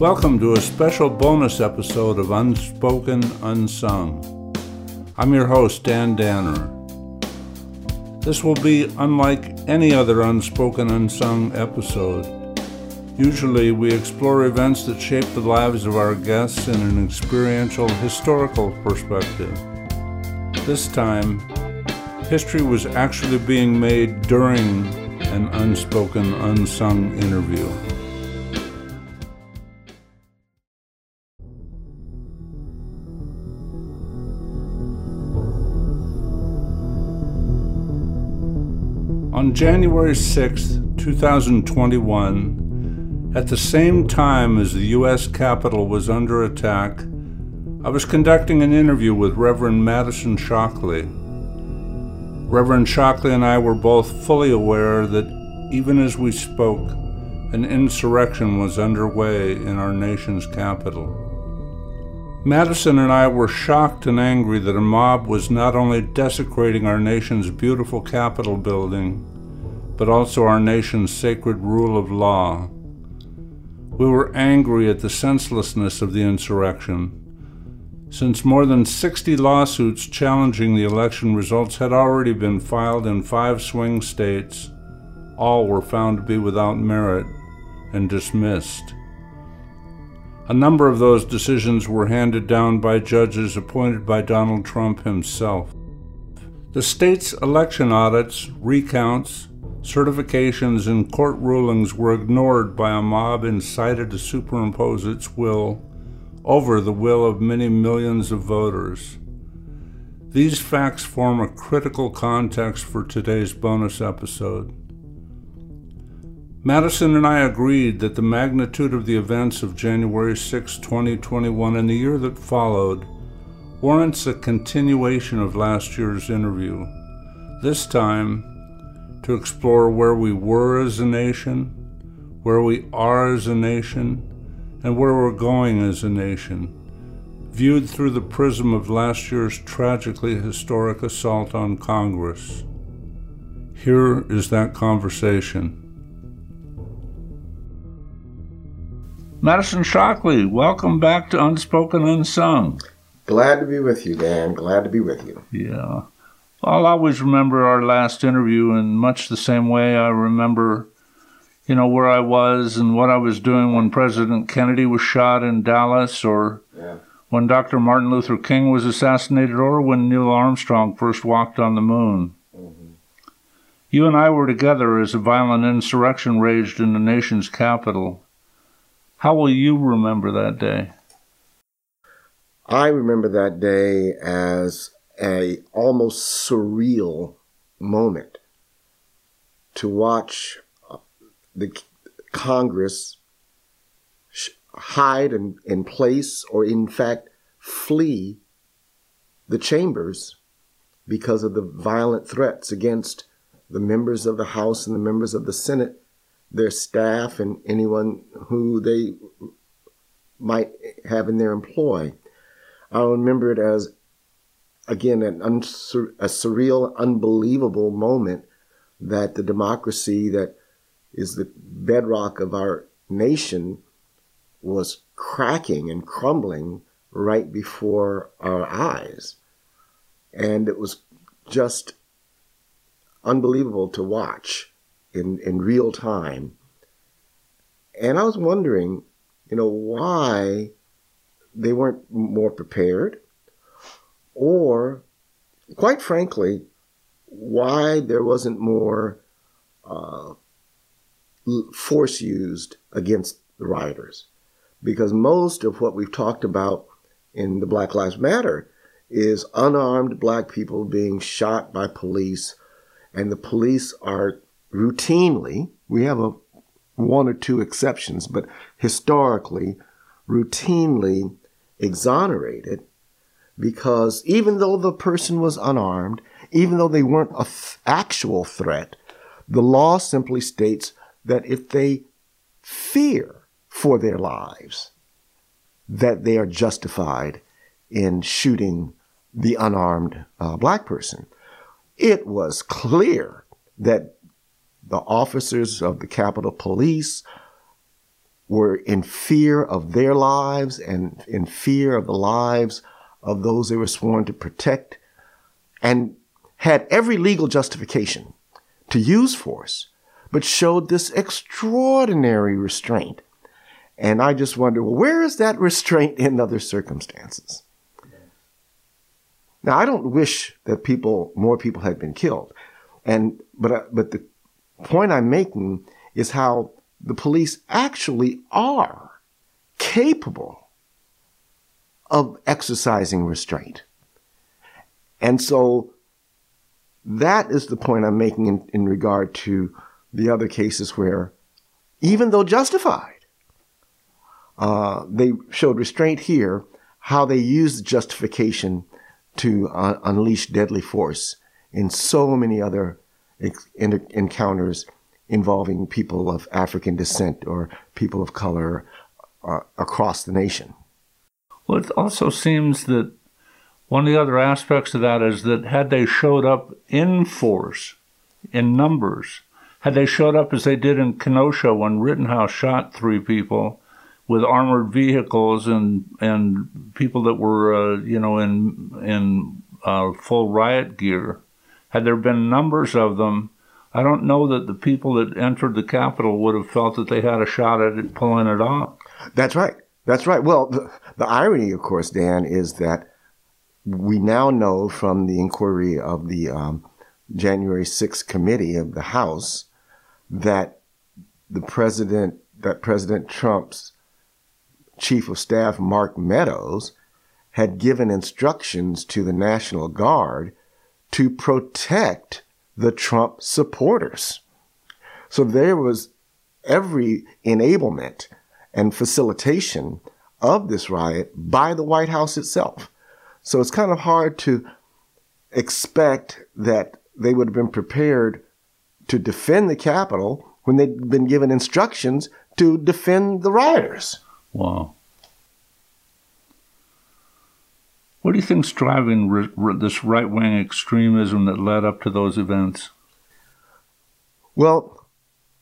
Welcome to a special bonus episode of Unspoken Unsung. I'm your host, Dan Danner. This will be unlike any other Unspoken Unsung episode. Usually, we explore events that shape the lives of our guests in an experiential, historical perspective. This time, history was actually being made during an unspoken, unsung interview. On January 6, 2021, at the same time as the U.S. Capitol was under attack, I was conducting an interview with Reverend Madison Shockley. Reverend Shockley and I were both fully aware that even as we spoke, an insurrection was underway in our nation's capital. Madison and I were shocked and angry that a mob was not only desecrating our nation's beautiful Capitol building, but also our nation's sacred rule of law. We were angry at the senselessness of the insurrection. Since more than 60 lawsuits challenging the election results had already been filed in five swing states, all were found to be without merit and dismissed. A number of those decisions were handed down by judges appointed by Donald Trump himself. The state's election audits, recounts, certifications and court rulings were ignored by a mob incited to superimpose its will over the will of many millions of voters. These facts form a critical context for today's bonus episode. Madison and I agreed that the magnitude of the events of January 6, 2021, and the year that followed warrants a continuation of last year's interview. This time, to explore where we were as a nation, where we are as a nation, and where we're going as a nation, viewed through the prism of last year's tragically historic assault on Congress. Here is that conversation. Madison Shockley, welcome back to Unspoken Unsung. Glad to be with you, Dan. Glad to be with you. Yeah. I'll always remember our last interview in much the same way I remember, you know, where I was and what I was doing when President Kennedy was shot in Dallas or yeah. when Dr. Martin Luther King was assassinated or when Neil Armstrong first walked on the moon. Mm-hmm. You and I were together as a violent insurrection raged in the nation's capital. How will you remember that day? I remember that day as a almost surreal moment to watch uh, the Congress hide in, in place or in fact flee the chambers because of the violent threats against the members of the House and the members of the Senate, their staff, and anyone who they might have in their employ. I remember it as again, an unsur- a surreal, unbelievable moment that the democracy that is the bedrock of our nation was cracking and crumbling right before our eyes. And it was just unbelievable to watch in, in real time. And I was wondering, you know, why they weren't more prepared or quite frankly, why there wasn't more uh, force used against the rioters. Because most of what we've talked about in the Black Lives Matter is unarmed black people being shot by police, and the police are routinely, we have a one or two exceptions, but historically, routinely exonerated because even though the person was unarmed, even though they weren't an th- actual threat, the law simply states that if they fear for their lives, that they are justified in shooting the unarmed uh, black person. It was clear that the officers of the Capitol Police were in fear of their lives and in fear of the lives of those they were sworn to protect and had every legal justification to use force, but showed this extraordinary restraint. And I just wonder, well, where is that restraint in other circumstances? Now, I don't wish that people, more people had been killed. And, but, uh, but the point I'm making is how the police actually are capable of exercising restraint. And so that is the point I'm making in, in regard to the other cases where, even though justified, uh, they showed restraint here, how they used justification to uh, unleash deadly force in so many other ex- encounters involving people of African descent or people of color uh, across the nation. Well, it also seems that one of the other aspects of that is that had they showed up in force, in numbers, had they showed up as they did in Kenosha when Rittenhouse shot three people with armored vehicles and and people that were uh, you know in in uh, full riot gear, had there been numbers of them, I don't know that the people that entered the Capitol would have felt that they had a shot at it, pulling it off. That's right. That's right. Well, the, irony, of course, Dan, is that we now know from the inquiry of the um, January 6th committee of the House that the president, that President Trump's chief of staff, Mark Meadows, had given instructions to the National Guard to protect the Trump supporters. So there was every enablement and facilitation of this riot by the White House itself. So it's kind of hard to expect that they would have been prepared to defend the Capitol when they'd been given instructions to defend the rioters. Wow. What do you think's driving re- re- this right wing extremism that led up to those events? Well,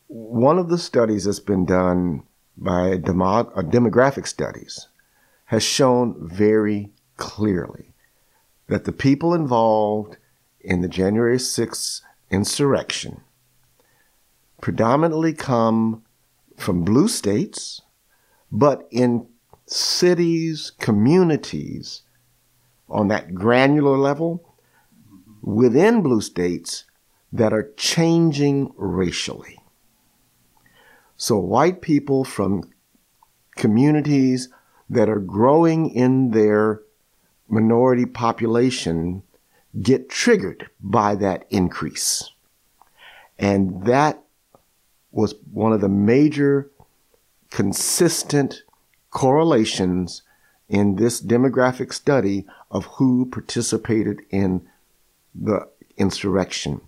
one of the studies that's been done by demo- uh, demographic studies has shown very clearly that the people involved in the January 6th insurrection predominantly come from blue states, but in cities, communities on that granular level within blue states that are changing racially. So, white people from communities that are growing in their minority population get triggered by that increase. And that was one of the major consistent correlations in this demographic study of who participated in the insurrection.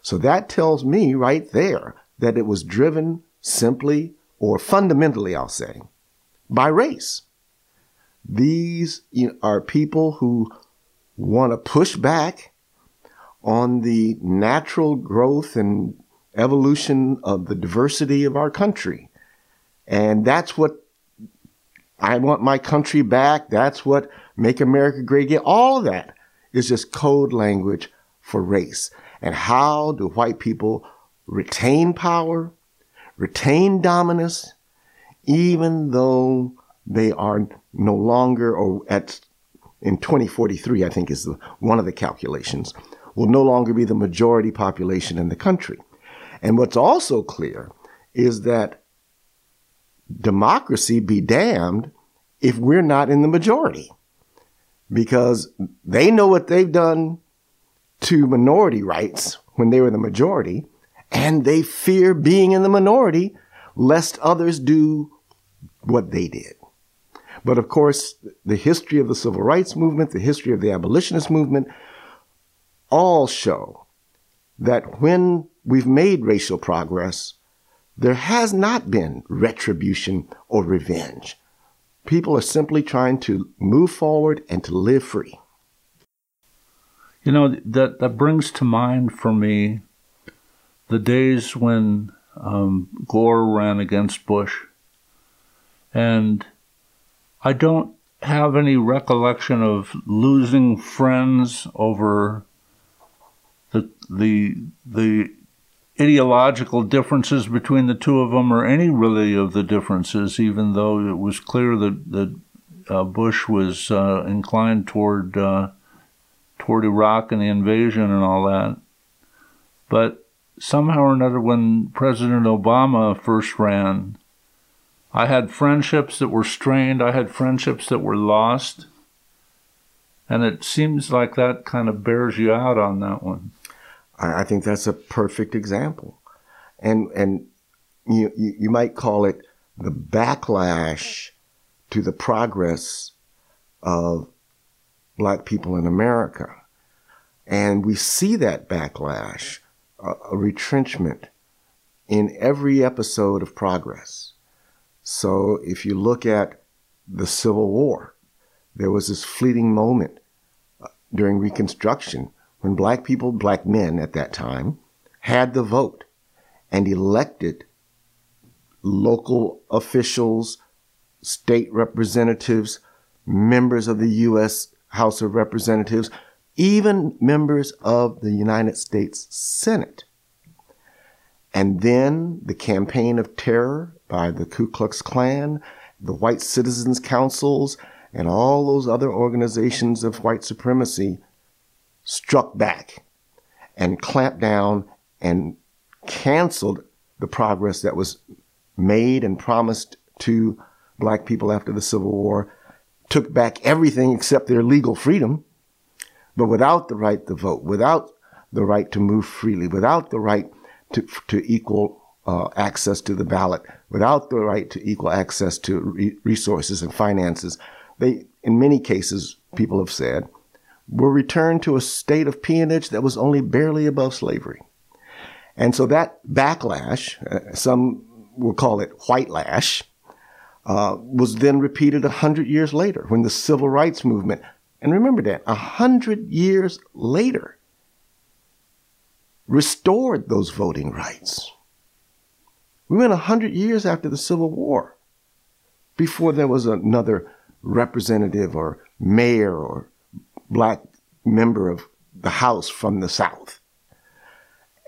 So that tells me right there that it was driven simply or fundamentally, I'll say, by race. These are people who want to push back on the natural growth and evolution of the diversity of our country. And that's what I want my country back. That's what make America great again. All of that is just code language for race. And how do white people retain power, retain dominance, even though they are no longer, or at in 2043, I think is the, one of the calculations, will no longer be the majority population in the country. And what's also clear is that democracy be damned if we're not in the majority because they know what they've done to minority rights when they were the majority, and they fear being in the minority lest others do what they did. But of course, the history of the civil rights movement, the history of the abolitionist movement, all show that when we've made racial progress, there has not been retribution or revenge. People are simply trying to move forward and to live free. You know, that, that brings to mind for me the days when um, Gore ran against Bush And I don't have any recollection of losing friends over the the the ideological differences between the two of them, or any really of the differences. Even though it was clear that that uh, Bush was uh, inclined toward uh, toward Iraq and the invasion and all that, but somehow or another, when President Obama first ran, I had friendships that were strained. I had friendships that were lost. And it seems like that kind of bears you out on that one. I, think that's a perfect example. And, and you, you, you might call it the backlash to the progress of black people in America. And we see that backlash, a, retrenchment in every episode of progress. So if you look at the Civil War, there was this fleeting moment uh, during Reconstruction when black people, black men at that time, had the vote and elected local officials, state representatives, members of the U.S. House of Representatives, even members of the United States Senate. And then the campaign of terror by the Ku Klux Klan, the White Citizens Councils, and all those other organizations of white supremacy struck back and clamped down and canceled the progress that was made and promised to black people after the Civil War, took back everything except their legal freedom, but without the right to vote, without the right to move freely, without the right to, to equal uh, access to the ballot, without the right to equal access to re- resources and finances. They, in many cases, people have said, were returned to a state of peonage that was only barely above slavery. And so that backlash, uh, some will call it white lash, uh, was then repeated a hundred years later when the civil rights movement, and remember that, a hundred years later, restored those voting rights. We went a hundred years after the Civil War before there was another representative or mayor or black member of the House from the South.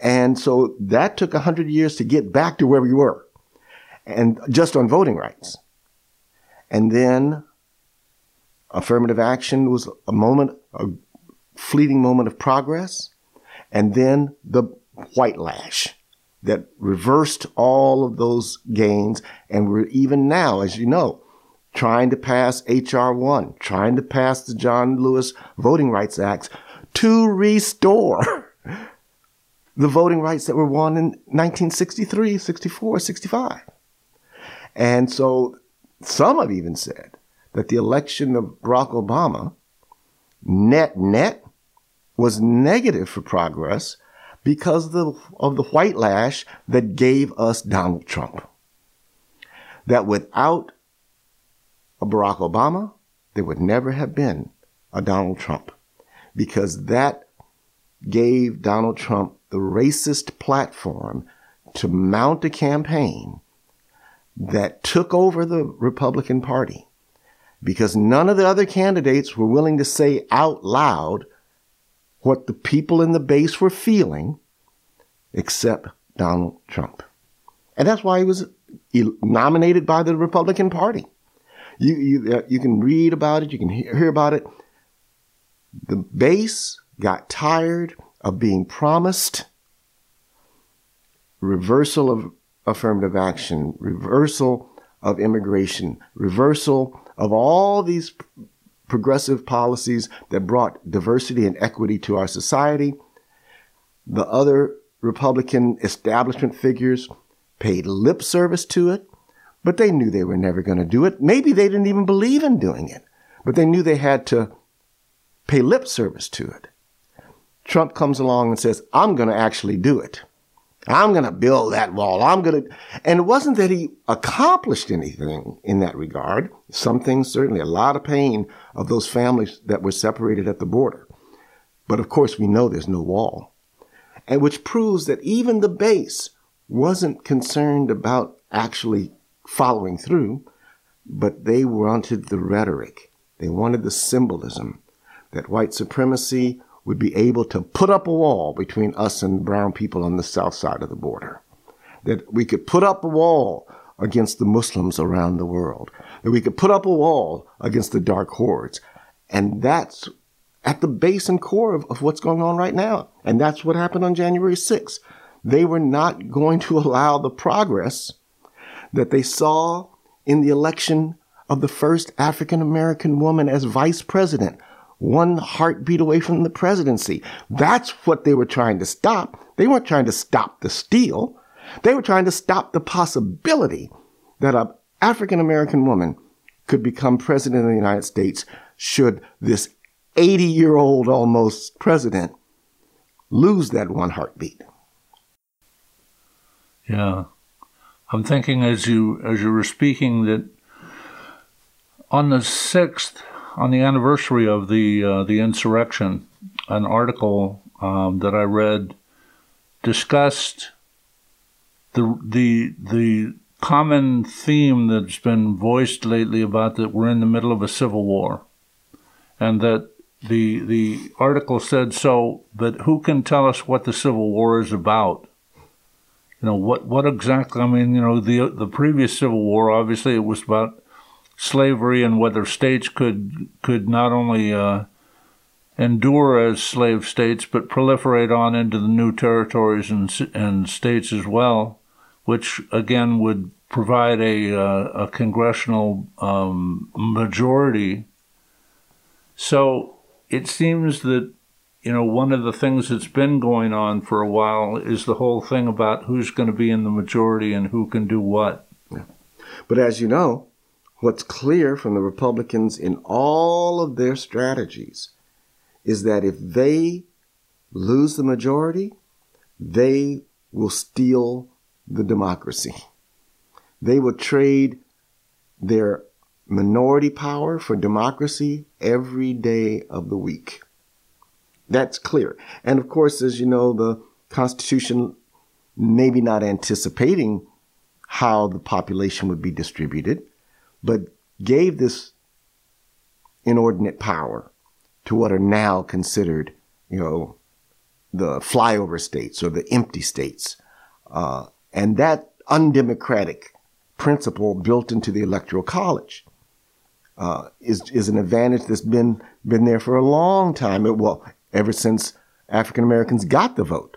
And so that took a hundred years to get back to where we were and just on voting rights. And then affirmative action was a moment, a fleeting moment of progress. And then the white lash that reversed all of those gains. And we're even now, as you know, trying to pass H.R. 1, trying to pass the John Lewis Voting Rights Act to restore the voting rights that were won in 1963, 64, 65. And so some have even said that the election of Barack Obama, net net, was negative for progress because of the, white lash that gave us Donald Trump. That without a Barack Obama, there would never have been a Donald Trump because that gave Donald Trump the racist platform to mount a campaign that took over the Republican Party because none of the other candidates were willing to say out loud what the people in the base were feeling except Donald Trump. And that's why he was nominated by the Republican Party. You, you, uh, you can read about it, you can hear about it. The base got tired of being promised reversal of affirmative action, reversal of immigration, reversal of all these progressive policies that brought diversity and equity to our society. The other Republican establishment figures paid lip service to it, but they knew they were never going to do it. Maybe they didn't even believe in doing it, but they knew they had to pay lip service to it. Trump comes along and says, I'm going to actually do it. I'm going to build that wall. I'm going to, and it wasn't that he accomplished anything in that regard. Some things, certainly, a lot of pain of those families that were separated at the border. But of course, we know there's no wall. And which proves that even the base wasn't concerned about actually following through. but they wanted the rhetoric. They wanted the symbolism that white supremacy would be able to put up a wall between us and brown people on the south side of the border. That we could put up a wall against the Muslims around the world. That we could put up a wall against the dark hordes. And that's at the base and core of, of what's going on right now. And that's what happened on January 6th. They were not going to allow the progress that they saw in the election of the first African American woman as vice president, one heartbeat away from the presidency. That's what they were trying to stop. They weren't trying to stop the steal. They were trying to stop the possibility that an African American woman could become president of the United States should this 80 year old almost president lose that one heartbeat. Yeah. I'm thinking as you as you were speaking that on the sixth, on the anniversary of the uh, the insurrection, an article um, that I read discussed the the the common theme that's been voiced lately about that we're in the middle of a civil war, and that the the article said so, but who can tell us what the civil war is about? You know what what exactly? I mean, you know the the previous civil war, obviously, it was about slavery and whether states could could not only uh, endure as slave states but proliferate on into the new territories and and states as well, which again would provide a uh, a congressional um, majority. So it seems that you know one of the things that's been going on for a while is the whole thing about who's going to be in the majority and who can do what. Yeah. But as you know, what's clear from the Republicans in all of their strategies is that if they lose the majority, they will steal the democracy. They will trade their minority power for democracy every day of the week. That's clear. And of course, as you know, the Constitution, maybe not anticipating how the population would be distributed, but gave this inordinate power to what are now considered, you know, the flyover states or the empty states. Uh, and that undemocratic principle built into the electoral college uh, is, is an advantage that's been, been there for a long time. It, well, ever since African Americans got the vote.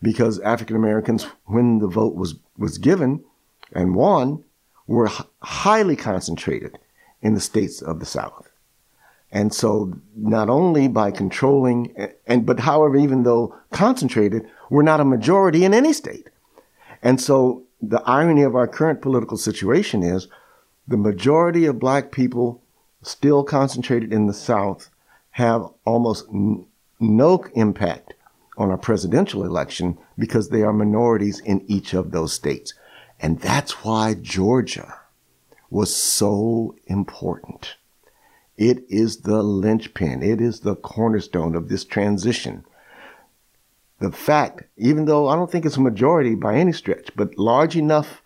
Because African Americans, when the vote was, was given and won, were highly concentrated in the states of the South. And so not only by controlling and but however even though concentrated, we're not a majority in any state. And so the irony of our current political situation is the majority of black people still concentrated in the South have almost n- no impact on our presidential election because they are minorities in each of those states. And that's why Georgia was so important. It is the linchpin. It is the cornerstone of this transition. The fact, even though I don't think it's a majority by any stretch, but large enough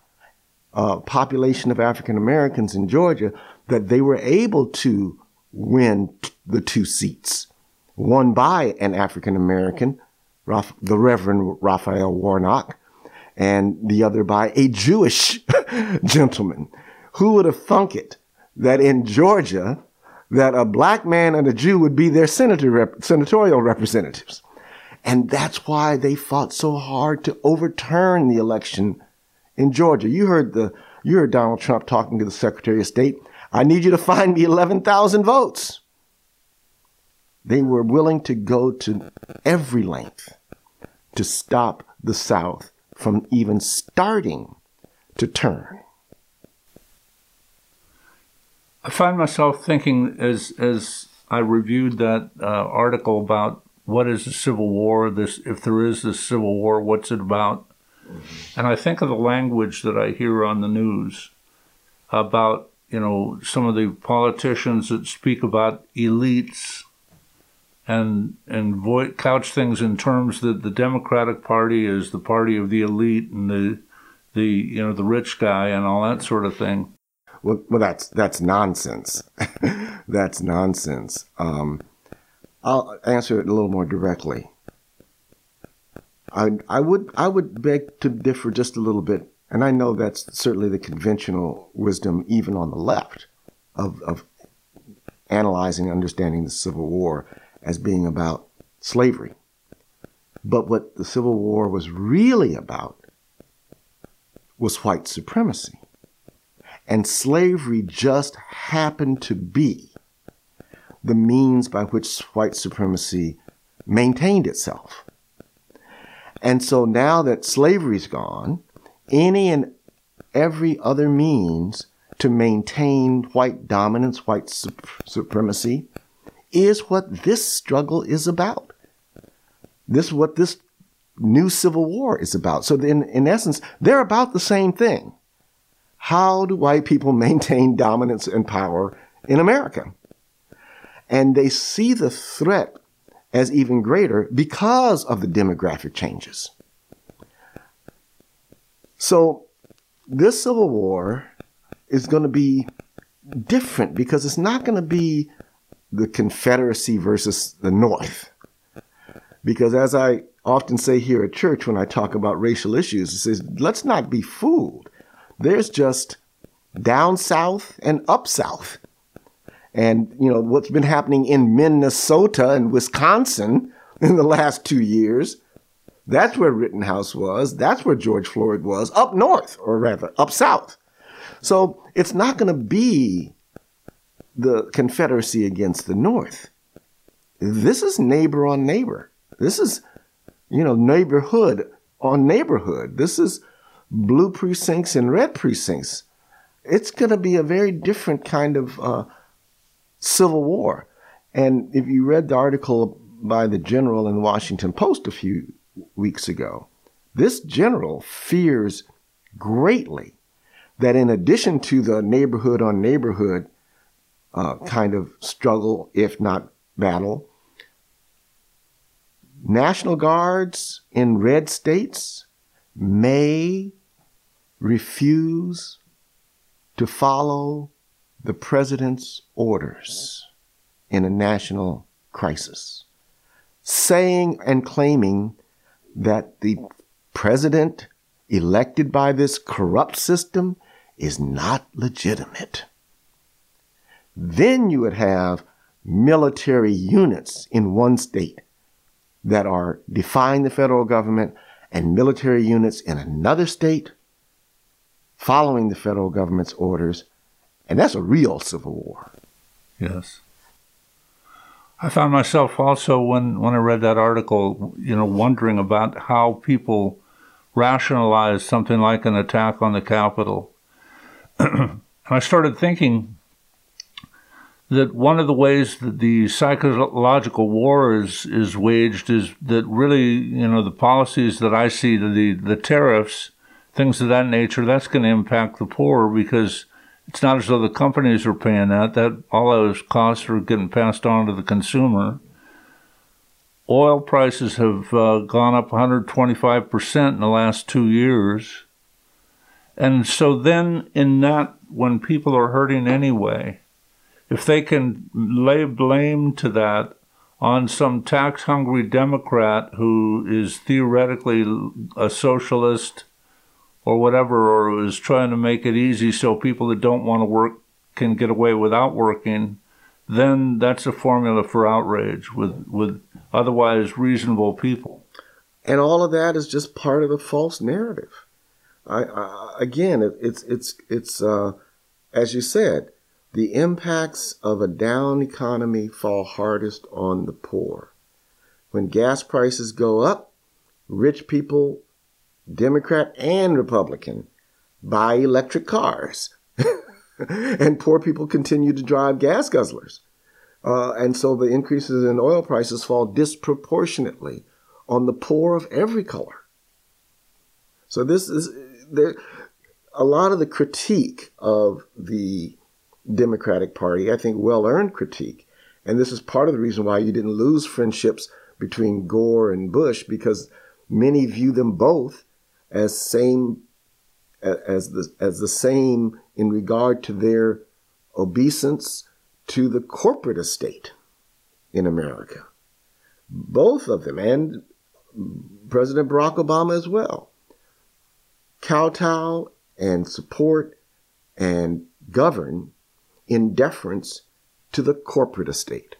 uh, population of African Americans in Georgia that they were able to win t- the two seats, one by an African American, the Reverend Raphael Warnock, and the other by a Jewish gentleman. Who would have thunk it that in Georgia, that a black man and a Jew would be their senator rep- senatorial representatives? And that's why they fought so hard to overturn the election in Georgia. You heard the you heard Donald Trump talking to the Secretary of State. I need you to find me 11,000 votes. They were willing to go to every length to stop the South from even starting to turn. I find myself thinking as as I reviewed that uh, article about what is a civil war, this if there is a civil war, what's it about? Mm-hmm. And I think of the language that I hear on the news about you know some of the politicians that speak about elites and and couch things in terms that the Democratic Party is the party of the elite and the the you know the rich guy and all that sort of thing. well, well, that's that's nonsense. that's nonsense. Um, I'll answer it a little more directly. I I would I would beg to differ just a little bit, and I know that's certainly the conventional wisdom, even on the left, of of analyzing, and understanding the Civil War as being about slavery. But what the Civil War was really about was white supremacy. And slavery just happened to be the means by which white supremacy maintained itself. And so now that slavery's gone, any and every other means to maintain white dominance, white supremacy, is what this struggle is about. This is what this new civil war is about. So in, in essence, they're about the same thing. How do white people maintain dominance and power in America? And they see the threat as even greater because of the demographic changes. So this civil war is going to be different because it's not going to be the Confederacy versus the North. Because as I often say here at church when I talk about racial issues, it says, let's not be fooled. There's just down south and up south. And, you know, what's been happening in Minnesota and Wisconsin in the last two years, that's where Rittenhouse was. That's where George Floyd was, up north, or rather, up south. So it's not going to be the Confederacy against the North. This is neighbor on neighbor. This is, you know, neighborhood on neighborhood. This is blue precincts and red precincts. It's going to be a very different kind of uh, civil war. And if you read the article by the general in the Washington Post a few weeks ago, this general fears greatly that in addition to the neighborhood on neighborhood uh, kind of struggle, if not battle, National Guards in red states may refuse to follow the president's orders in a national crisis, saying and claiming that the president elected by this corrupt system is not legitimate. Then you would have military units in one state that are defying the federal government and military units in another state following the federal government's orders. And that's a real civil war. Yes. I found myself also when, when I read that article, you know, wondering about how people rationalize something like an attack on the Capitol. and I started thinking that one of the ways that the psychological war is is waged is that really you know the policies that I see the the tariffs things of that nature that's going to impact the poor because it's not as though the companies are paying that. That all those costs are getting passed on to the consumer. Oil prices have uh, gone up 125% in the last 2 years. And so then in that when people are hurting anyway if they can lay blame to that on some tax hungry Democrat who is theoretically a socialist or whatever, or is trying to make it easy so people that don't want to work can get away without working, then that's a formula for outrage with, with otherwise reasonable people. And all of that is just part of the false narrative. I, I again, it, it's it's it's uh, as you said, the impacts of a down economy fall hardest on the poor. When gas prices go up, rich people, Democrat and Republican, buy electric cars. and poor people continue to drive gas guzzlers. Uh, and so the increases in oil prices fall disproportionately on the poor of every color. So this is there. A lot of the critique of the Democratic Party, I think well earned critique. And this is part of the reason why you didn't lose friendships between Gore and Bush because many view them both as same as the as the same in regard to their obeisance to the corporate estate in America. Both of them, and President Barack Obama as well, kowtow and support and govern in deference to the corporate estate.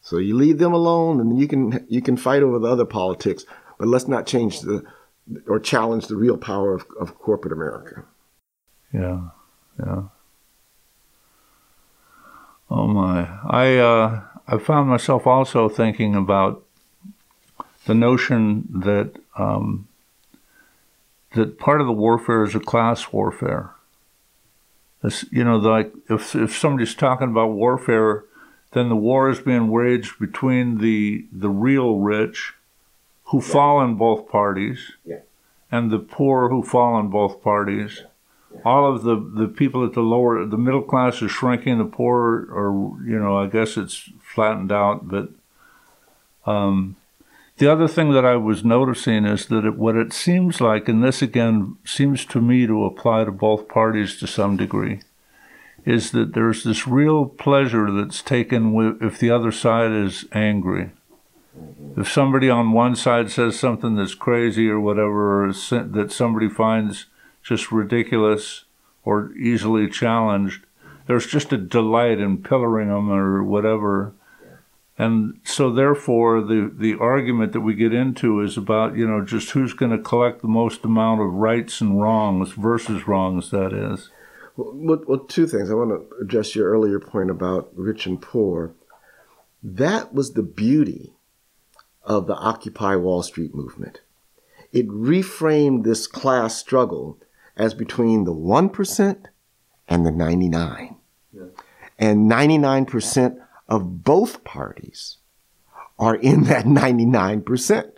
So you leave them alone and you can you can fight over the other politics, but let's not change the or challenge the real power of, of corporate America. Yeah, yeah. Oh my! I uh, I found myself also thinking about the notion that um, that part of the warfare is a class warfare. You know, like if if somebody's talking about warfare, then the war is being waged between the the real rich, who yeah. fall in both parties, yeah. and the poor who fall in both parties. Yeah. All of the, the people at the lower, the middle class is shrinking. The poor, or you know, I guess it's flattened out. But um, the other thing that I was noticing is that it, what it seems like, and this again seems to me to apply to both parties to some degree, is that there's this real pleasure that's taken with, if the other side is angry. If somebody on one side says something that's crazy or whatever, or that somebody finds just ridiculous or easily challenged, there's just a delight in pillaring them or whatever and so therefore the, the argument that we get into is about, you know, just who's going to collect the most amount of rights and wrongs versus wrongs, that is. Well, well, two things. I want to address your earlier point about rich and poor. That was the beauty of the Occupy Wall Street movement. It reframed this class struggle as between the 1% and the 99. Yeah. And 99% of both parties are in that 99%.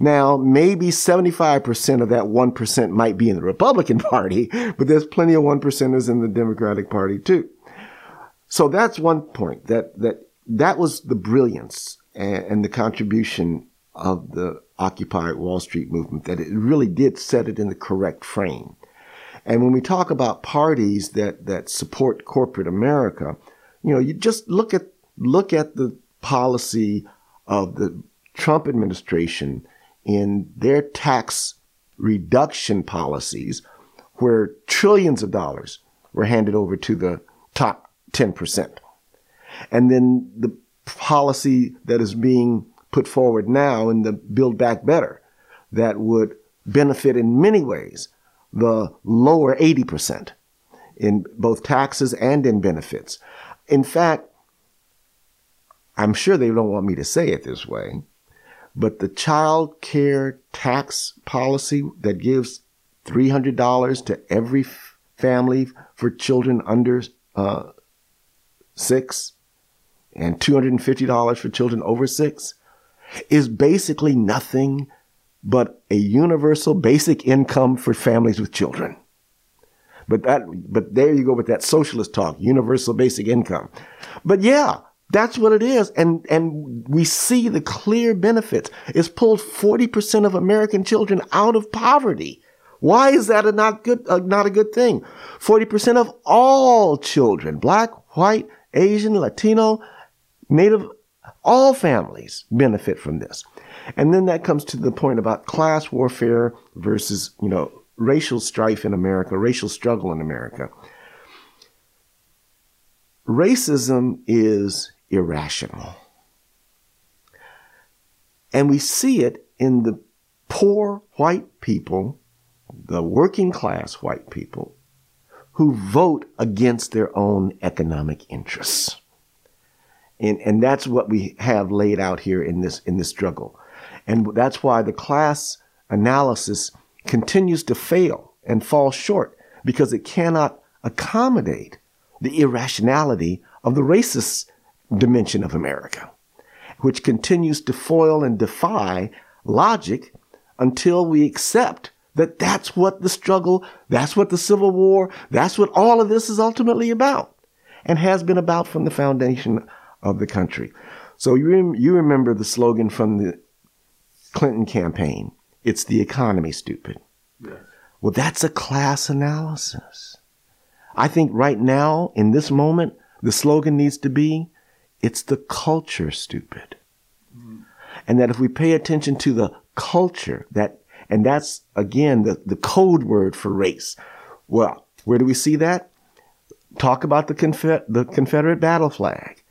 Now, maybe 75% of that 1% might be in the Republican Party, but there's plenty of 1%ers in the Democratic Party too. So that's one point that, that, that was the brilliance and, and the contribution of the Occupy Wall Street movement, that it really did set it in the correct frame. And when we talk about parties that, that support corporate America, you know, you just look at look at the policy of the Trump administration in their tax reduction policies, where trillions of dollars were handed over to the top 10%. And then the policy that is being put forward now in the Build Back Better that would benefit in many ways the lower 80% in both taxes and in benefits. In fact, I'm sure they don't want me to say it this way, but the child care tax policy that gives $300 to every family for children under uh, six and $250 for children over six is basically nothing but a universal basic income for families with children. But that, but there you go with that socialist talk, universal basic income. But yeah, that's what it is. And, and we see the clear benefits. It's pulled 40% of American children out of poverty. Why is that a not good, uh, not a good thing? 40% of all children, black, white, Asian, Latino, Native, all families benefit from this. And then that comes to the point about class warfare versus, you know, racial strife in America, racial struggle in America. Racism is irrational. And we see it in the poor white people, the working class white people, who vote against their own economic interests. And, and that's what we have laid out here in this, in this struggle. And that's why the class analysis continues to fail and fall short because it cannot accommodate the irrationality of the racist dimension of America, which continues to foil and defy logic until we accept that that's what the struggle, that's what the Civil War, that's what all of this is ultimately about and has been about from the foundation of the country. So you, rem- you remember the slogan from the Clinton campaign it's the economy, stupid. Yes. Well, that's a class analysis. I think right now, in this moment, the slogan needs to be, it's the culture, stupid. Mm. And that if we pay attention to the culture, that, and that's again the, the code word for race. Well, where do we see that? Talk about the, Confe- the Confederate battle flag.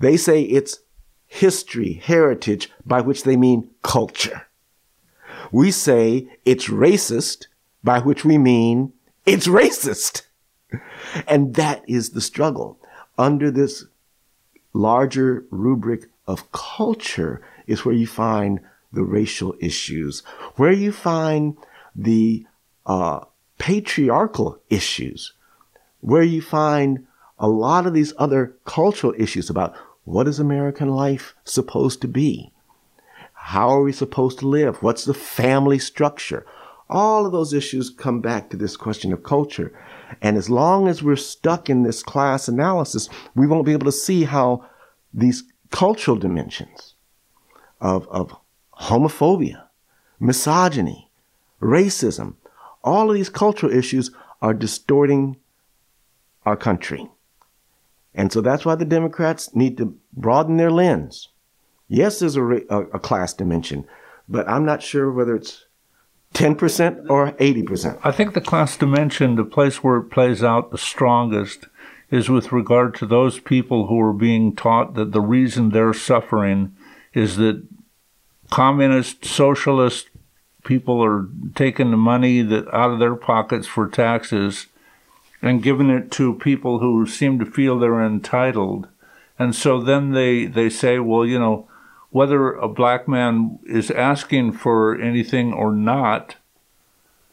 They say it's history, heritage, by which they mean culture. We say it's racist, by which we mean it's racist. And that is the struggle. Under this larger rubric of culture is where you find the racial issues, where you find the uh, patriarchal issues, where you find a lot of these other cultural issues about what is American life supposed to be? How are we supposed to live? What's the family structure? All of those issues come back to this question of culture. And as long as we're stuck in this class analysis, we won't be able to see how these cultural dimensions of, of homophobia, misogyny, racism, all of these cultural issues are distorting our country. And so that's why the Democrats need to broaden their lens. Yes, there's a, a, a class dimension, but I'm not sure whether it's 10% or 80%. I think the class dimension, the place where it plays out the strongest, is with regard to those people who are being taught that the reason they're suffering is that communist, socialist people are taking the money that out of their pockets for taxes and giving it to people who seem to feel they're entitled. And so then they, they say, well, you know, whether a black man is asking for anything or not,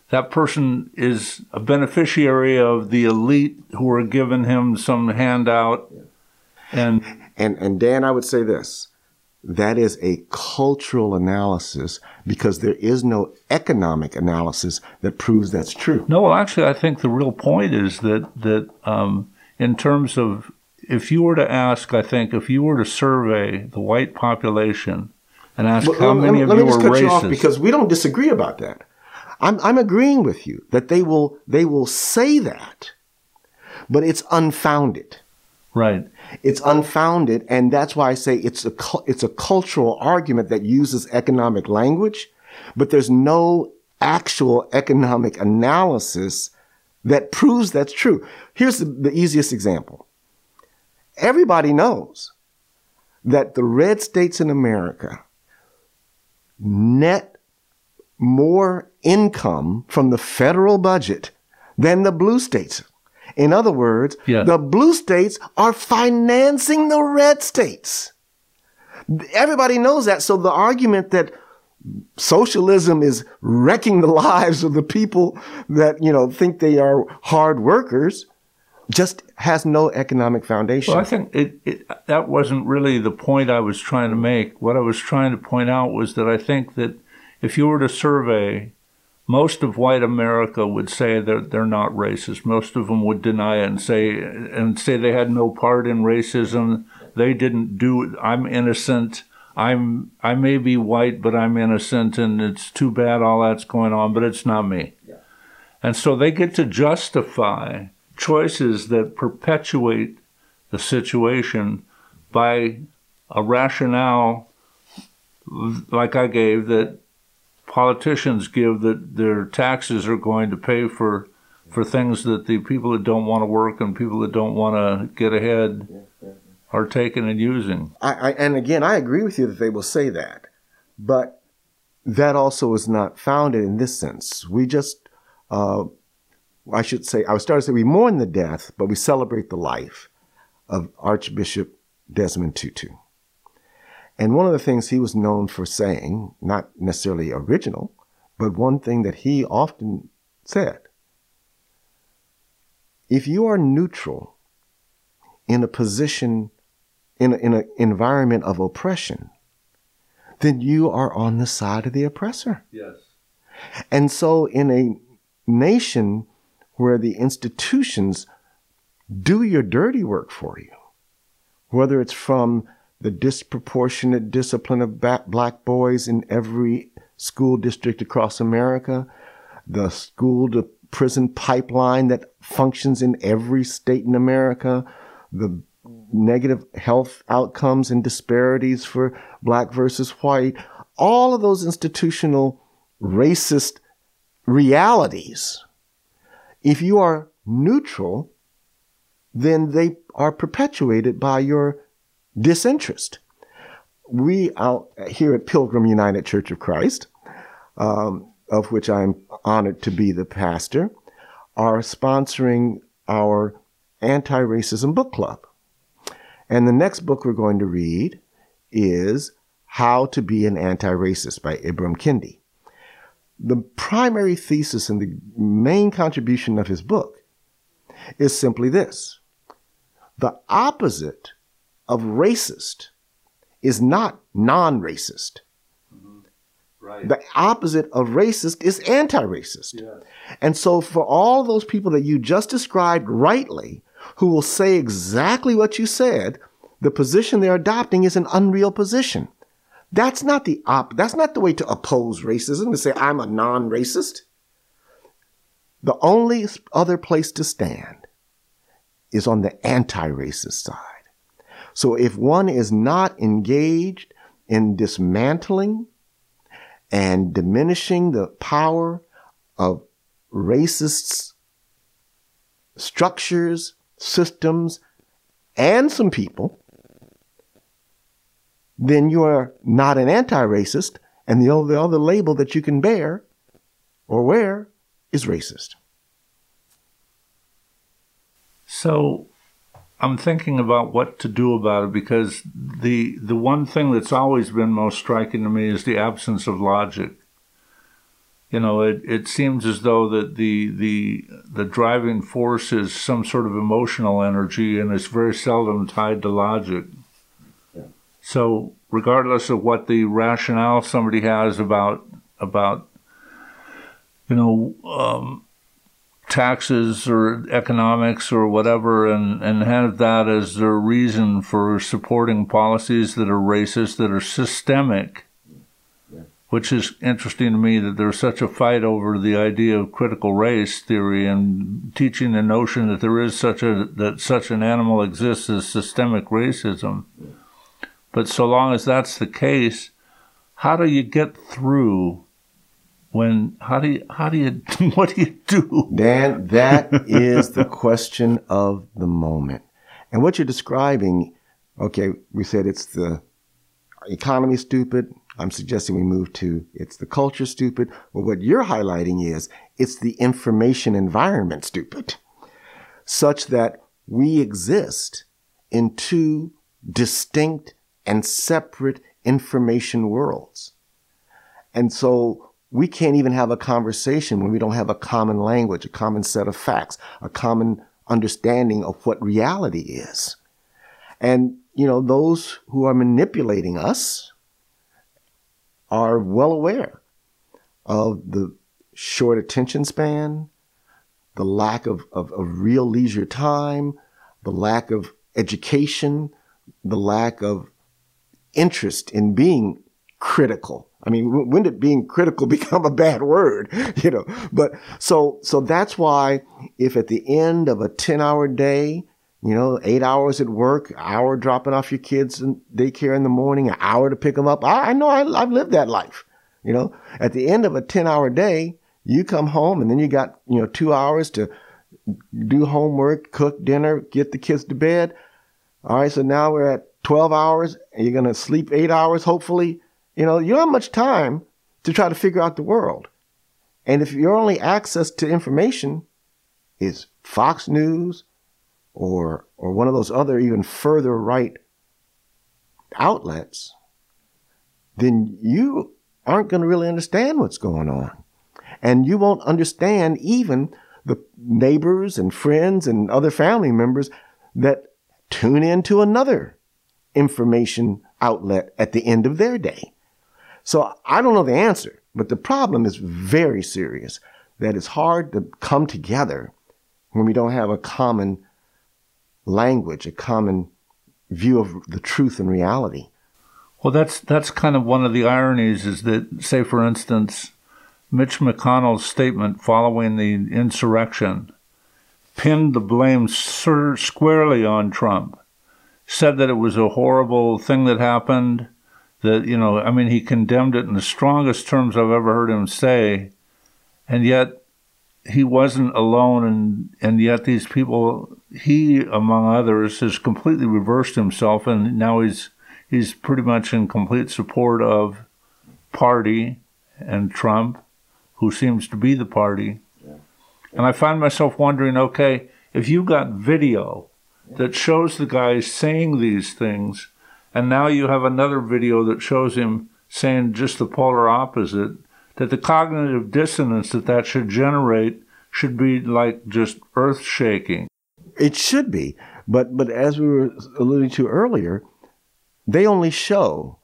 that person is a beneficiary of the elite who are giving him some handout. And and and Dan, I would say this: that is a cultural analysis because there is no economic analysis that proves that's true. No, well, actually, I think the real point is that that um, in terms of if you were to ask, I think if you were to survey the white population and ask well, how many of let you me just cut racist, you off because we don't disagree about that. I'm I'm agreeing with you that they will they will say that, but it's unfounded. Right. It's unfounded, and that's why I say it's a it's a cultural argument that uses economic language, but there's no actual economic analysis that proves that's true. Here's the, the easiest example. Everybody knows that the red states in America net more income from the federal budget than the blue states in other words, yeah. the blue states are financing the red states. Everybody knows that. So the argument that socialism is wrecking the lives of the people that, you know, think they are hard workers just has no economic foundation. Well, I think it, it, that wasn't really the point I was trying to make. What I was trying to point out was that I think that if you were to survey most of white America would say that they're not racist. Most of them would deny it and say and say they had no part in racism. They didn't do it. I'm innocent. I'm I may be white, but I'm innocent, and it's too bad all that's going on, but it's not me. Yeah. And so they get to justify choices that perpetuate the situation by a rationale like I gave that politicians give that their taxes are going to pay for for things that the people that don't want to work and people that don't want to get ahead are taking and using. I, I, and again, I agree with you that they will say that, but that also is not founded in this sense. We just, uh, I should say, I was starting to say we mourn the death, but we celebrate the life of Archbishop Desmond Tutu. And one of the things he was known for saying, not necessarily original, but one thing that he often said if you are neutral in a position, in, an environment of oppression, then you are on the side of the oppressor. Yes. And so, in a nation where the institutions do your dirty work for you, whether it's from the disproportionate discipline of black boys in every school district across America, the school to prison pipeline that functions in every state in America, the negative health outcomes and disparities for black versus white, all of those institutional racist realities. If you are neutral, then they are perpetuated by your disinterest. We out here at Pilgrim United Church of Christ, um, of which I'm honored to be the pastor, are sponsoring our anti racism book club. And the next book we're going to read is How to Be an Anti Racist by Ibram Kendi. The primary thesis and the main contribution of his book is simply this the opposite of racist is not non racist. Mm-hmm. Right. The opposite of racist is anti racist. Yeah. And so, for all those people that you just described rightly, who will say exactly what you said, the position they're adopting is an unreal position. That's not the op- that's not the way to oppose racism to say I'm a non-racist. The only other place to stand is on the anti-racist side. So if one is not engaged in dismantling and diminishing the power of racists structures, systems, and some people, then you are not an anti racist, and the only other label that you can bear or wear is racist. So I'm thinking about what to do about it because the the one thing that's always been most striking to me is the absence of logic. You know, it, it seems as though that the the the driving force is some sort of emotional energy and it's very seldom tied to logic. So, regardless of what the rationale somebody has about about you know um, taxes or economics or whatever, and and have that as their reason for supporting policies that are racist, that are systemic. Which is interesting to me that there's such a fight over the idea of critical race theory and teaching the notion that there is such a that such an animal exists as systemic racism. Yeah but so long as that's the case, how do you get through when how do you how do you what do you do? Dan, that is the question of the moment. And what you're describing, okay, we said it's the economy stupid. I'm suggesting we move to it's the culture stupid. Well, what you're highlighting is it's the information environment stupid, such that we exist in two distinct and separate information worlds. And so we can't even have a conversation when we don't have a common language, a common set of facts, a common understanding of what reality is. And, you know, those who are manipulating us are well aware of the short attention span, the lack of, of, of real leisure time, the lack of education, the lack of interest in being critical. I mean, when did being critical become a bad word? You know, but so, so that's why if at the end of a 10 hour day, you know, eight hours at work, hour dropping off your kids in daycare in the morning, an hour to pick them up. I, I know I, I've lived that life. You know, at the end of a 10 hour day, you come home and then you got, you know, two hours to do homework, cook dinner, get the kids to bed. All right. So now we're at 12 hours and you're going to sleep eight hours, hopefully, you know, you don't have much time to try to figure out the world. And if your only access to information is Fox News or, or one of those other even further right outlets, then you aren't going to really understand what's going on. And you won't understand even the neighbors and friends and other family members that tune in to another information outlet at the end of their day. So I don't know the answer, but the problem is very serious that it's hard to come together when we don't have a common language, a common view of the truth and reality. Well, that's that's kind of one of the ironies is that, say, for instance, Mitch McConnell's statement following the insurrection pinned the blame squarely on Trump. Said that it was a horrible thing that happened. That, you know, I mean, he condemned it in the strongest terms I've ever heard him say. And yet, he wasn't alone. And, and yet, these people, he, among others, has completely reversed himself. And now he's, he's pretty much in complete support of party and Trump, who seems to be the party. And I find myself wondering okay, if you got video that shows the guy saying these things, and now you have another video that shows him saying just the polar opposite, that the cognitive dissonance that that should generate should be like just earth shaking. It should be. But, but as we were alluding to earlier, they only show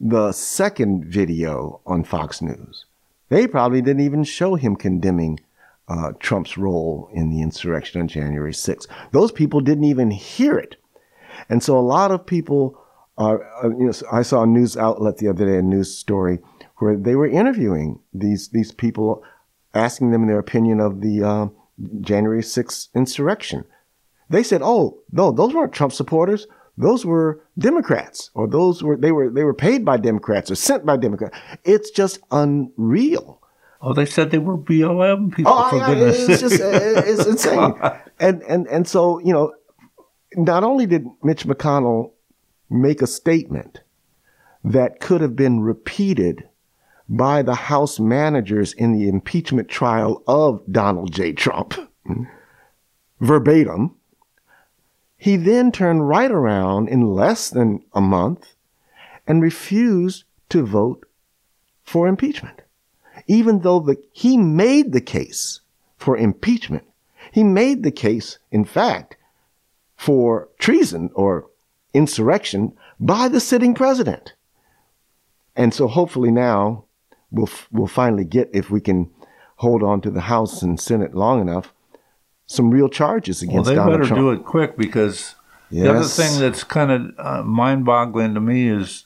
the second video on Fox News. They probably didn't even show him condemning uh, Trump's role in the insurrection on January 6th. Those people didn't even hear it. And so a lot of people are, uh, you know, I saw a news outlet the other day, a news story, where they were interviewing these, these people, asking them their opinion of the uh, January 6th insurrection. They said, oh, no, those weren't Trump supporters. Those were Democrats, or those were they were they were paid by Democrats or sent by Democrats. It's just unreal. Oh, they said they were BLM people. Oh, for yeah, goodness it's just it's insane. and and and so you know, not only did Mitch McConnell make a statement that could have been repeated by the House managers in the impeachment trial of Donald J. Trump, verbatim. He then turned right around in less than a month and refused to vote for impeachment even though the, he made the case for impeachment. He made the case, in fact, for treason or insurrection by the sitting president. And so hopefully now we'll, we'll finally get, if we can hold on to the House and Senate long enough, some real charges against well, they Donald better do it quick because yes. the other thing that's kind of uh, mind-boggling to me is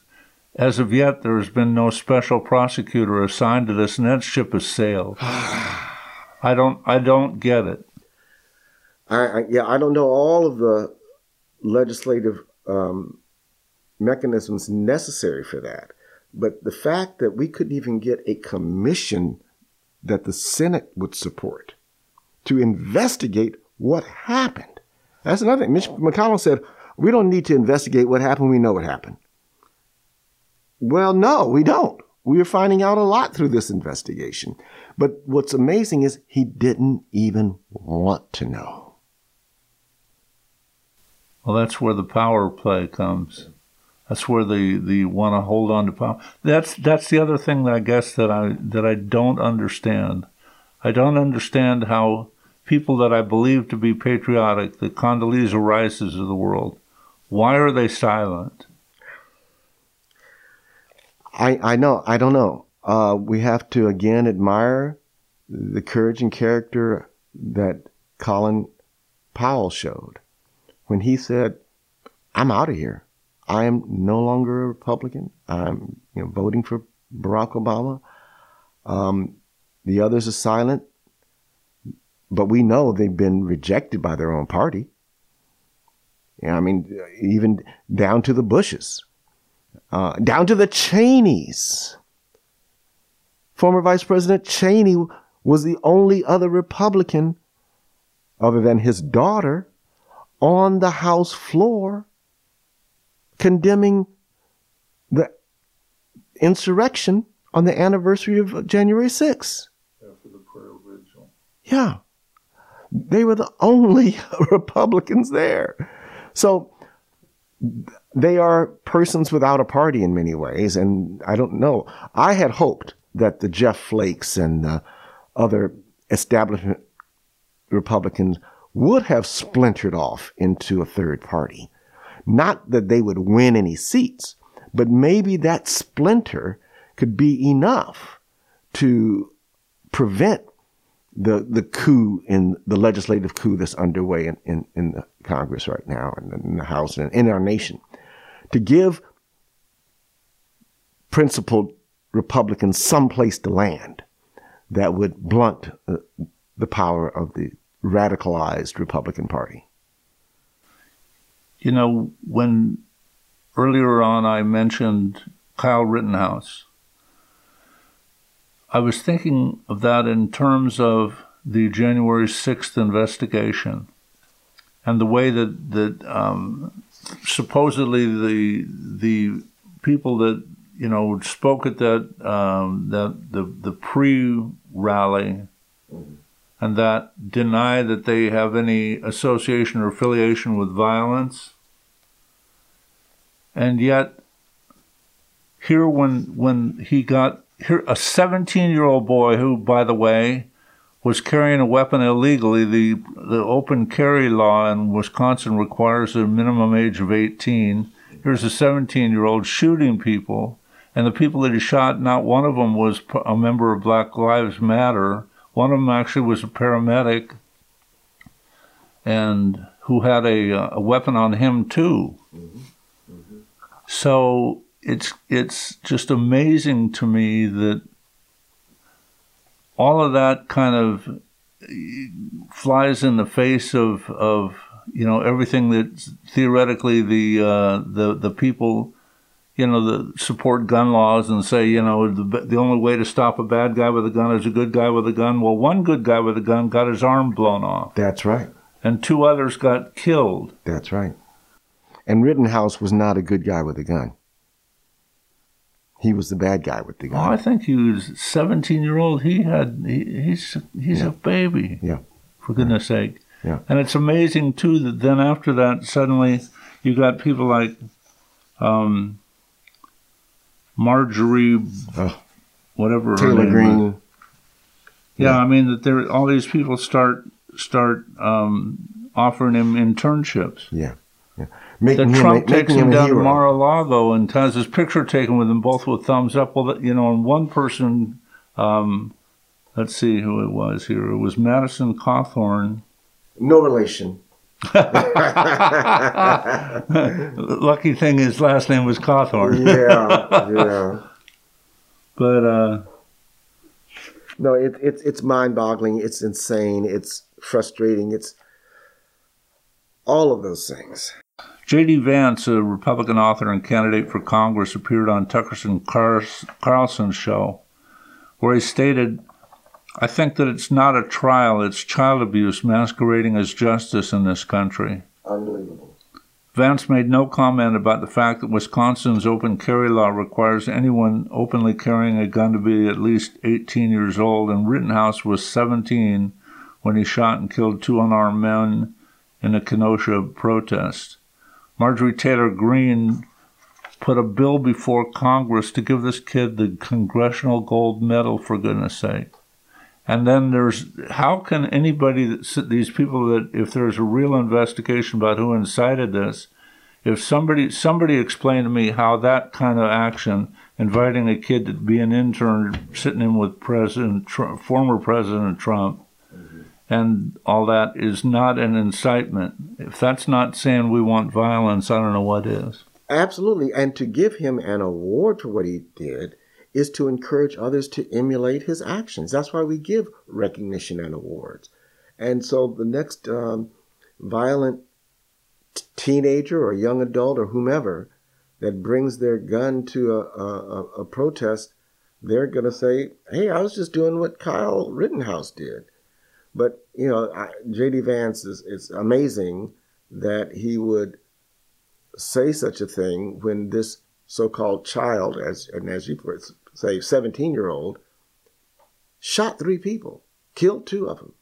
as of yet, there has been no special prosecutor assigned to this, and that ship has sailed. I don't, I don't get it. I, I, yeah, I don't know all of the legislative um, mechanisms necessary for that, but the fact that we couldn't even get a commission that the Senate would support to investigate what happened. That's another thing. Mitch McConnell said, "We don't need to investigate what happened. We know what happened." Well, no, we don't. We are finding out a lot through this investigation. But what's amazing is he didn't even want to know. Well, that's where the power play comes. That's where the, the want to hold on to power. That's that's the other thing that I guess that I that I don't understand. I don't understand how people that I believe to be patriotic, the Condoleezza Rices of the world, why are they silent? I, I know, I don't know. Uh, we have to again admire the courage and character that Colin Powell showed when he said, I'm out of here. I am no longer a Republican. I'm you know, voting for Barack Obama. Um, the others are silent, but we know they've been rejected by their own party. Yeah, I mean, even down to the Bushes uh, down to the Cheneys. Former Vice President Cheney was the only other Republican, other than his daughter, on the House floor condemning the insurrection on the anniversary of January 6th. After the prayer vigil. Yeah. They were the only Republicans there. So they are persons without a party in many ways. And I don't know. I had hoped that the Jeff Flakes and the other establishment Republicans would have splintered off into a third party. Not that they would win any seats, but maybe that splinter could be enough to prevent the the coup in the legislative coup that's underway in, in, in the Congress right now and in the House and in our nation to give principled Republicans some place to land that would blunt uh, the power of the radicalized Republican Party. You know, when earlier on I mentioned Kyle Rittenhouse, I was thinking of that in terms of the January 6th investigation and the way that, that um, supposedly the, the people that you know spoke at that um, that the the pre rally and that deny that they have any association or affiliation with violence. And yet, here when when he got here, a 17 year old boy who, by the way, was carrying a weapon illegally. The the open carry law in Wisconsin requires a minimum age of 18. Here's a 17 year old shooting people, and the people that he shot, not one of them was a member of Black Lives Matter. One of them actually was a paramedic, and who had a, a weapon on him too. Mm-hmm. Mm-hmm. So it's it's just amazing to me that all of that kind of flies in the face of of you know everything that theoretically the uh, the the people you know, the support gun laws and say, you know, the, the only way to stop a bad guy with a gun is a good guy with a gun. Well, one good guy with a gun got his arm blown off. That's right. And two others got killed. That's right. And Rittenhouse was not a good guy with a gun. He was the bad guy with the gun. Oh, I think he was 17 year old. He had, he, he's, he's yeah. a baby. Yeah. For goodness yeah. sake. Yeah. And it's amazing, too, that then after that, suddenly you got people like, um, Marjorie, oh, whatever Taylor Greene. Yeah, yeah, I mean that there all these people start start um, offering him internships. Yeah, yeah. Making Trump him, takes him, him down to Mar-a-Lago and has his picture taken with them both with thumbs up. Well, you know, and one person, um, let's see who it was here. It was Madison Cawthorn. No relation. Lucky thing his last name was Cawthorn. yeah, yeah. But uh, no, it, it's it's mind-boggling. It's insane. It's frustrating. It's all of those things. J.D. Vance, a Republican author and candidate for Congress, appeared on Tucker Carlson's show, where he stated I think that it's not a trial, it's child abuse masquerading as justice in this country. Unbelievable. Vance made no comment about the fact that Wisconsin's open carry law requires anyone openly carrying a gun to be at least 18 years old, and Rittenhouse was 17 when he shot and killed two unarmed men in a Kenosha protest. Marjorie Taylor Greene put a bill before Congress to give this kid the Congressional Gold Medal, for goodness sake. And then there's how can anybody that these people that if there's a real investigation about who incited this, if somebody somebody explain to me how that kind of action, inviting a kid to be an intern, sitting in with President Trump, former President Trump. And all that is not an incitement. If that's not saying we want violence, I don't know what is. Absolutely, and to give him an award for what he did is to encourage others to emulate his actions. That's why we give recognition and awards. And so the next um, violent t- teenager or young adult or whomever that brings their gun to a, a, a protest, they're going to say, hey, I was just doing what Kyle Rittenhouse did. But, you know, J.D. Vance is, is amazing that he would say such a thing when this so-called child, as and as you say, 17 year old, shot three people, killed two of them,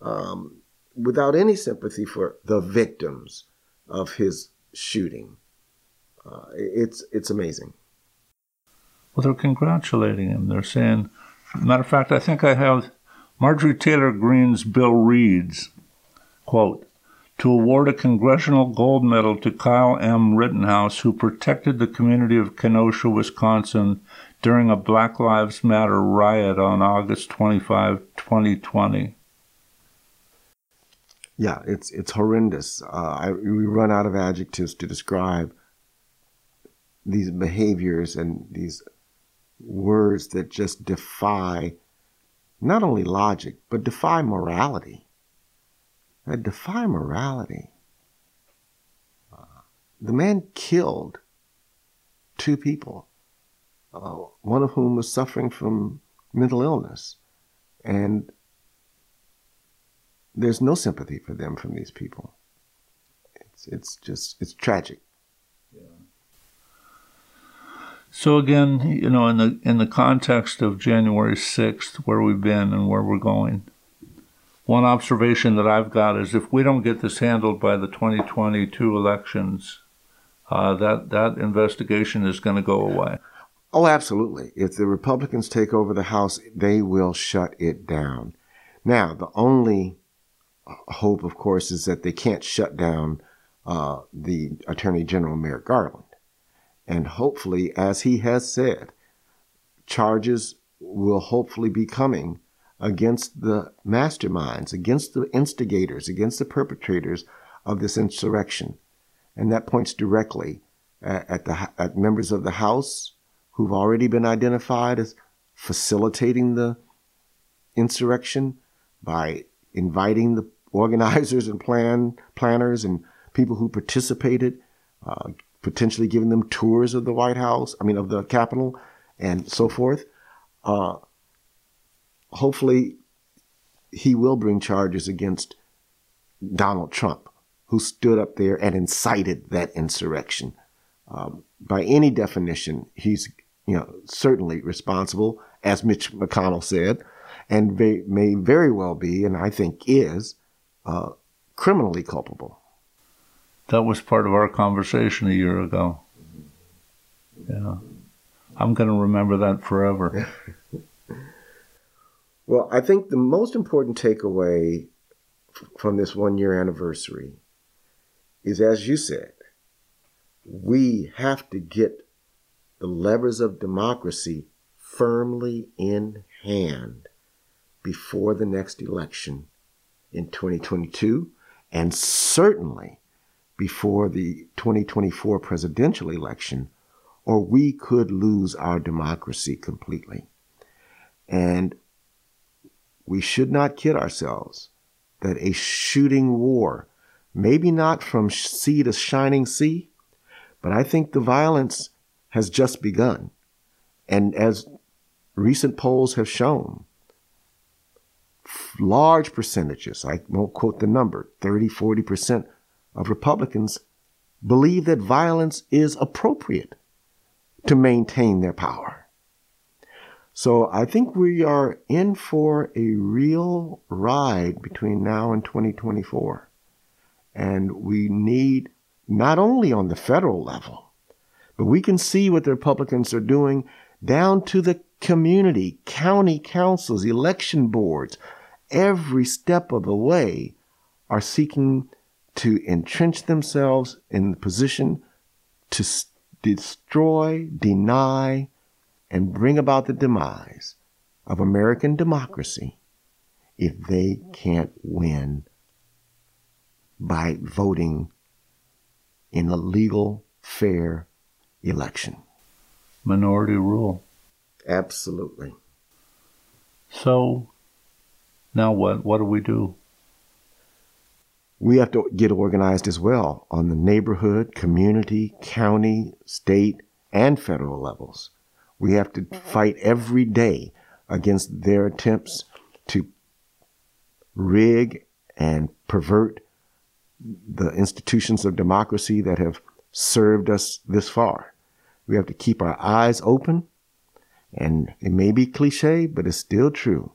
um, without any sympathy for the victims of his shooting. Uh, it's, it's amazing. Well, they're congratulating him. They're saying, matter of fact, I think I have Marjorie Taylor Greene's bill reads, quote, to award a Congressional Gold Medal to Kyle M. Rittenhouse, who protected the community of Kenosha, Wisconsin during a Black Lives Matter riot on August 25, 2020. Yeah, it's it's horrendous. Uh, I, we run out of adjectives to describe these behaviors and these words that just defy not only logic, but defy morality. That defy morality. Uh, the man killed two people, uh, one of whom was suffering from mental illness. And there's no sympathy for them from these people. It's, it's just, it's tragic. So again, you know, in the in the context of January sixth, where we've been and where we're going, one observation that I've got is if we don't get this handled by the 2022 elections, uh, that that investigation is going to go away. Oh, absolutely. If the Republicans take over the House, they will shut it down. Now, the only hope, of course, is that they can't shut down uh, the Attorney General Merrick Garland. And hopefully, as he has said, charges will hopefully be coming against the masterminds, against the instigators, against the perpetrators of this insurrection. And that points directly at, the at members of the House who've already been identified as facilitating the insurrection by inviting the organizers and plan planners and people who participated, uh, potentially giving them tours of the White House, I mean, of the Capitol and so forth. Uh, hopefully, he will bring charges against Donald Trump, who stood up there and incited that insurrection. Um, by any definition, he's you know certainly responsible, as Mitch McConnell said, and may, may very well be, and I think is, uh, criminally culpable. That was part of our conversation a year ago. Yeah. I'm going to remember that forever. well, I think the most important takeaway from this one year anniversary is, as you said, we have to get the levers of democracy firmly in hand before the next election in 2022 and certainly before the 2024 presidential election, or we could lose our democracy completely. And we should not kid ourselves that a shooting war, maybe not from sea to shining sea, but I think the violence has just begun. And as recent polls have shown, large percentages, I won't quote the number, 30, 40% of Republicans believe that violence is appropriate to maintain their power. So I think we are in for a real ride between now and 2024. And we need not only on the federal level, but we can see what the Republicans are doing down to the community, county councils, election boards, every step of the way are seeking to entrench themselves in the position to destroy, deny, and bring about the demise of American democracy if they can't win by voting in a legal, fair election. Minority rule. Absolutely. So, now what? What do we do? We have to get organized as well on the neighborhood, community, county, state, and federal levels. We have to mm-hmm. fight every day against their attempts to rig and pervert the institutions of democracy that have served us this far. We have to keep our eyes open, and it may be cliche, but it's still true.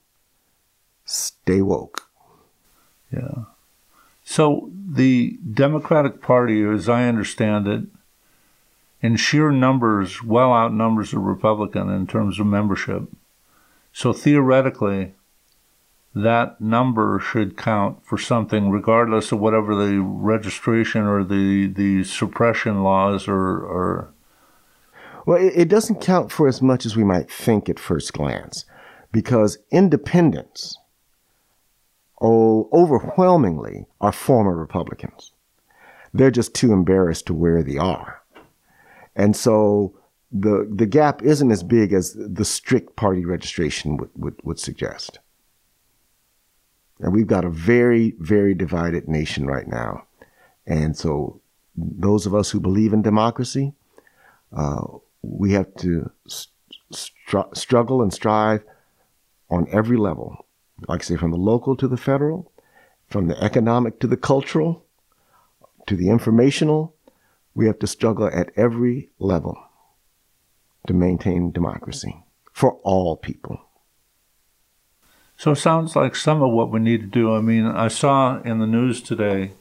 Stay woke. Yeah. So the Democratic Party, as I understand it, in sheer numbers, well outnumbers the Republican in terms of membership. So theoretically, that number should count for something, regardless of whatever the registration or the, the suppression laws or. or well, it, it doesn't count for as much as we might think at first glance, because independents oh, overwhelmingly are former Republicans. They're just too embarrassed to wear the R. And so the the gap isn't as big as the strict party registration would, would, would suggest. And we've got a very, very divided nation right now. And so those of us who believe in democracy, uh, we have to str- struggle and strive on every level. Like I say, from the local to the federal, from the economic to the cultural, to the informational, we have to struggle at every level to maintain democracy for all people. So it sounds like some of what we need to do. I mean, I saw in the news today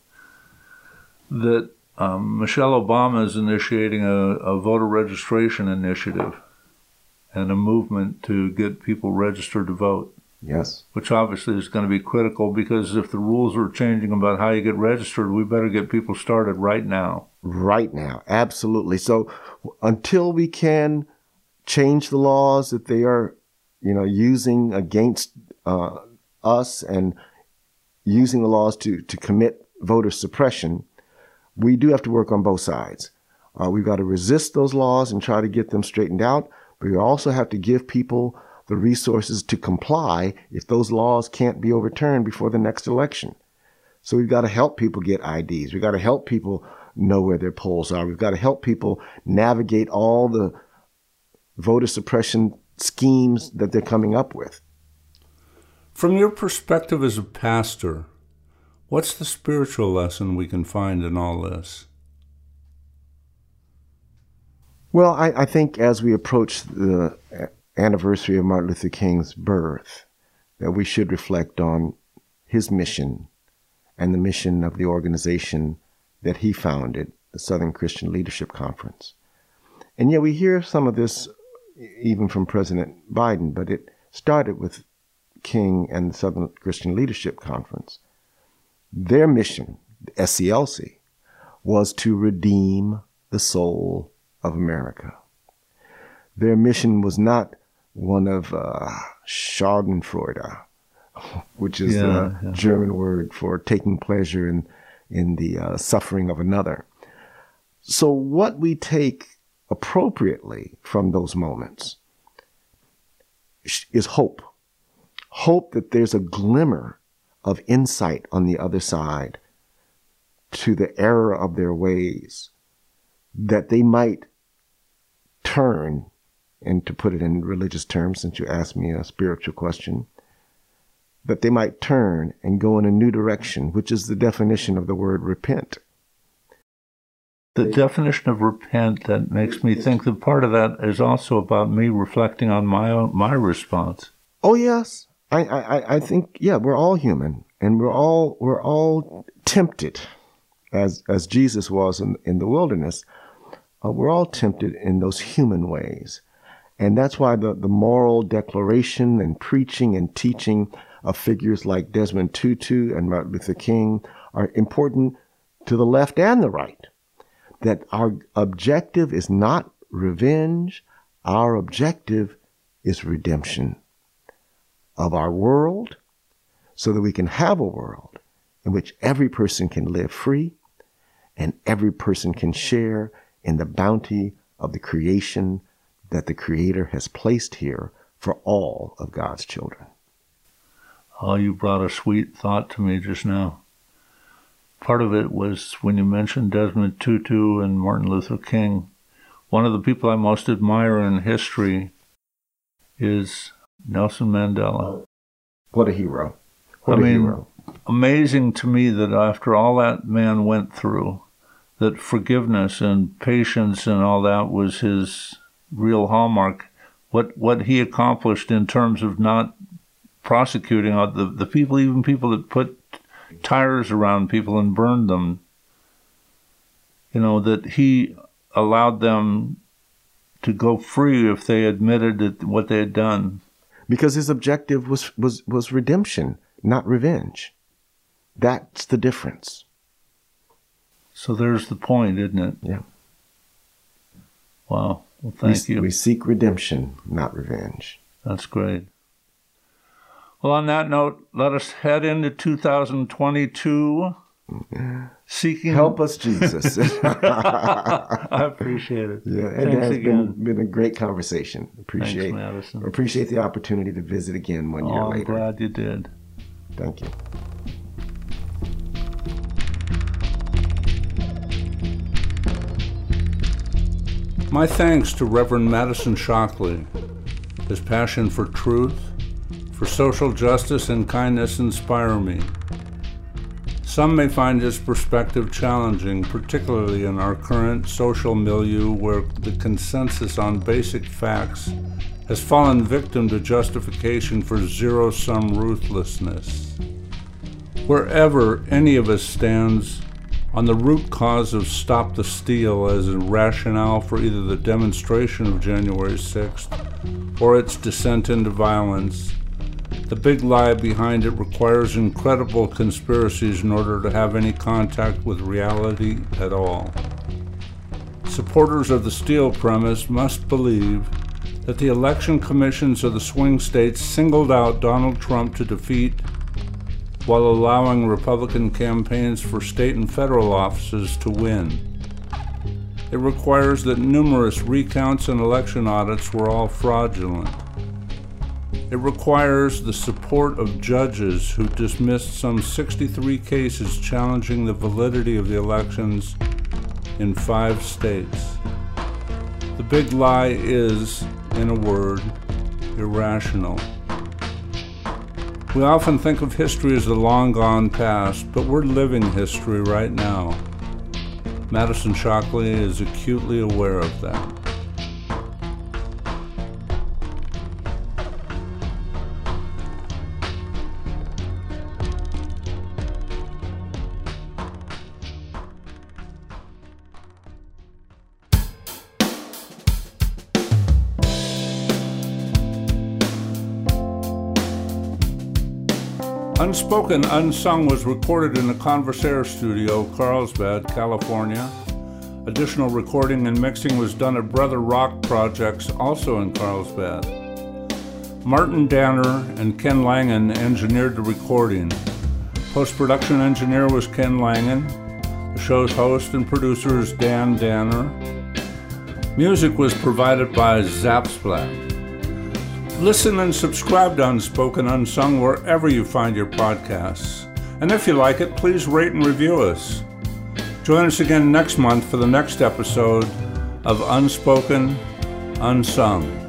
that um, Michelle Obama is initiating a, a voter registration initiative and a movement to get people registered to vote. Yes. Which obviously is going to be critical because if the rules are changing about how you get registered, we better get people started right now. Right now, absolutely. So until we can change the laws that they are, you know, using against uh, us and using the laws to, to commit voter suppression, we do have to work on both sides. Uh, we've got to resist those laws and try to get them straightened out, but we also have to give people the resources to comply if those laws can't be overturned before the next election. So we've got to help people get IDs. We've got to help people know where their polls are. We've got to help people navigate all the voter suppression schemes that they're coming up with. From your perspective as a pastor, what's the spiritual lesson we can find in all this? Well, I, I think as we approach the anniversary of Martin Luther King's birth, that we should reflect on his mission and the mission of the organization that he founded, the Southern Christian Leadership Conference. And yet we hear some of this even from President Biden, but it started with King and the Southern Christian Leadership Conference. Their mission, the SCLC, was to redeem the soul of America. Their mission was not one of uh, Schadenfreude, which is yeah, the yeah. German word for taking pleasure in in the uh, suffering of another. So, what we take appropriately from those moments is hope hope that there's a glimmer of insight on the other side to the error of their ways, that they might turn, and to put it in religious terms, since you asked me a spiritual question, that they might turn and go in a new direction, which is the definition of the word repent. The definition of repent that makes me think that part of that is also about me reflecting on my own, my response. Oh yes, I, I, I think yeah, we're all human, and we're all we're all tempted, as as Jesus was in in the wilderness. Uh, we're all tempted in those human ways, and that's why the the moral declaration and preaching and teaching of figures like Desmond Tutu and Martin Luther King are important to the left and the right. That our objective is not revenge, our objective is redemption of our world so that we can have a world in which every person can live free and every person can share in the bounty of the creation that the Creator has placed here for all of God's children. Oh, you brought a sweet thought to me just now. Part of it was when you mentioned Desmond Tutu and Martin Luther King. One of the people I most admire in history is Nelson Mandela. What a hero. What I a mean, hero. amazing to me that after all that man went through, that forgiveness and patience and all that was his real hallmark. What what he accomplished in terms of not prosecuting the the people, even people that put tires around people and burned them. You know that he allowed them to go free if they admitted that what they had done because his objective was, was, was redemption, not revenge. That's the difference. So there's the point, isn't it? Yeah. Wow. Well, thank we, you. We seek redemption, not revenge. That's great. Well, on that note, let us head into 2022 mm-hmm. seeking Help us, Jesus. I appreciate it. Yeah, and Thanks it has again. been, been a great conversation. Appreciate Thanks, Madison. appreciate the opportunity to visit again one year Oh, I'm later. glad you did. Thank you. My thanks to Reverend Madison Shockley. His passion for truth, for social justice, and kindness inspire me. Some may find his perspective challenging, particularly in our current social milieu where the consensus on basic facts has fallen victim to justification for zero sum ruthlessness. Wherever any of us stands on the root cause of Stop the Steal as a rationale for either the demonstration of January 6th or its descent into violence, the big lie behind it requires incredible conspiracies in order to have any contact with reality at all. Supporters of the Steal premise must believe that the election commissions of the swing states singled out Donald Trump to defeat while allowing Republican campaigns for state and federal offices to win. It requires that numerous recounts and election audits were all fraudulent. It requires the support of judges who dismissed some 63 cases challenging the validity of the elections in five states. The big lie is, in a word, irrational. We often think of history as the long gone past, but we're living history right now. Madison Shockley is acutely aware of that. Unspoken Unsung was recorded in the Conversaire Studio, Carlsbad, California. Additional recording and mixing was done at Brother Rock Projects, also in Carlsbad. Martin Danner and Ken Langen engineered the recording. Post production engineer was Ken Langen. The show's host and producer is Dan Danner. Music was provided by Zapsplat. Listen and subscribe to Unspoken Unsung wherever you find your podcasts. And if you like it, please rate and review us. Join us again next month for the next episode of Unspoken Unsung.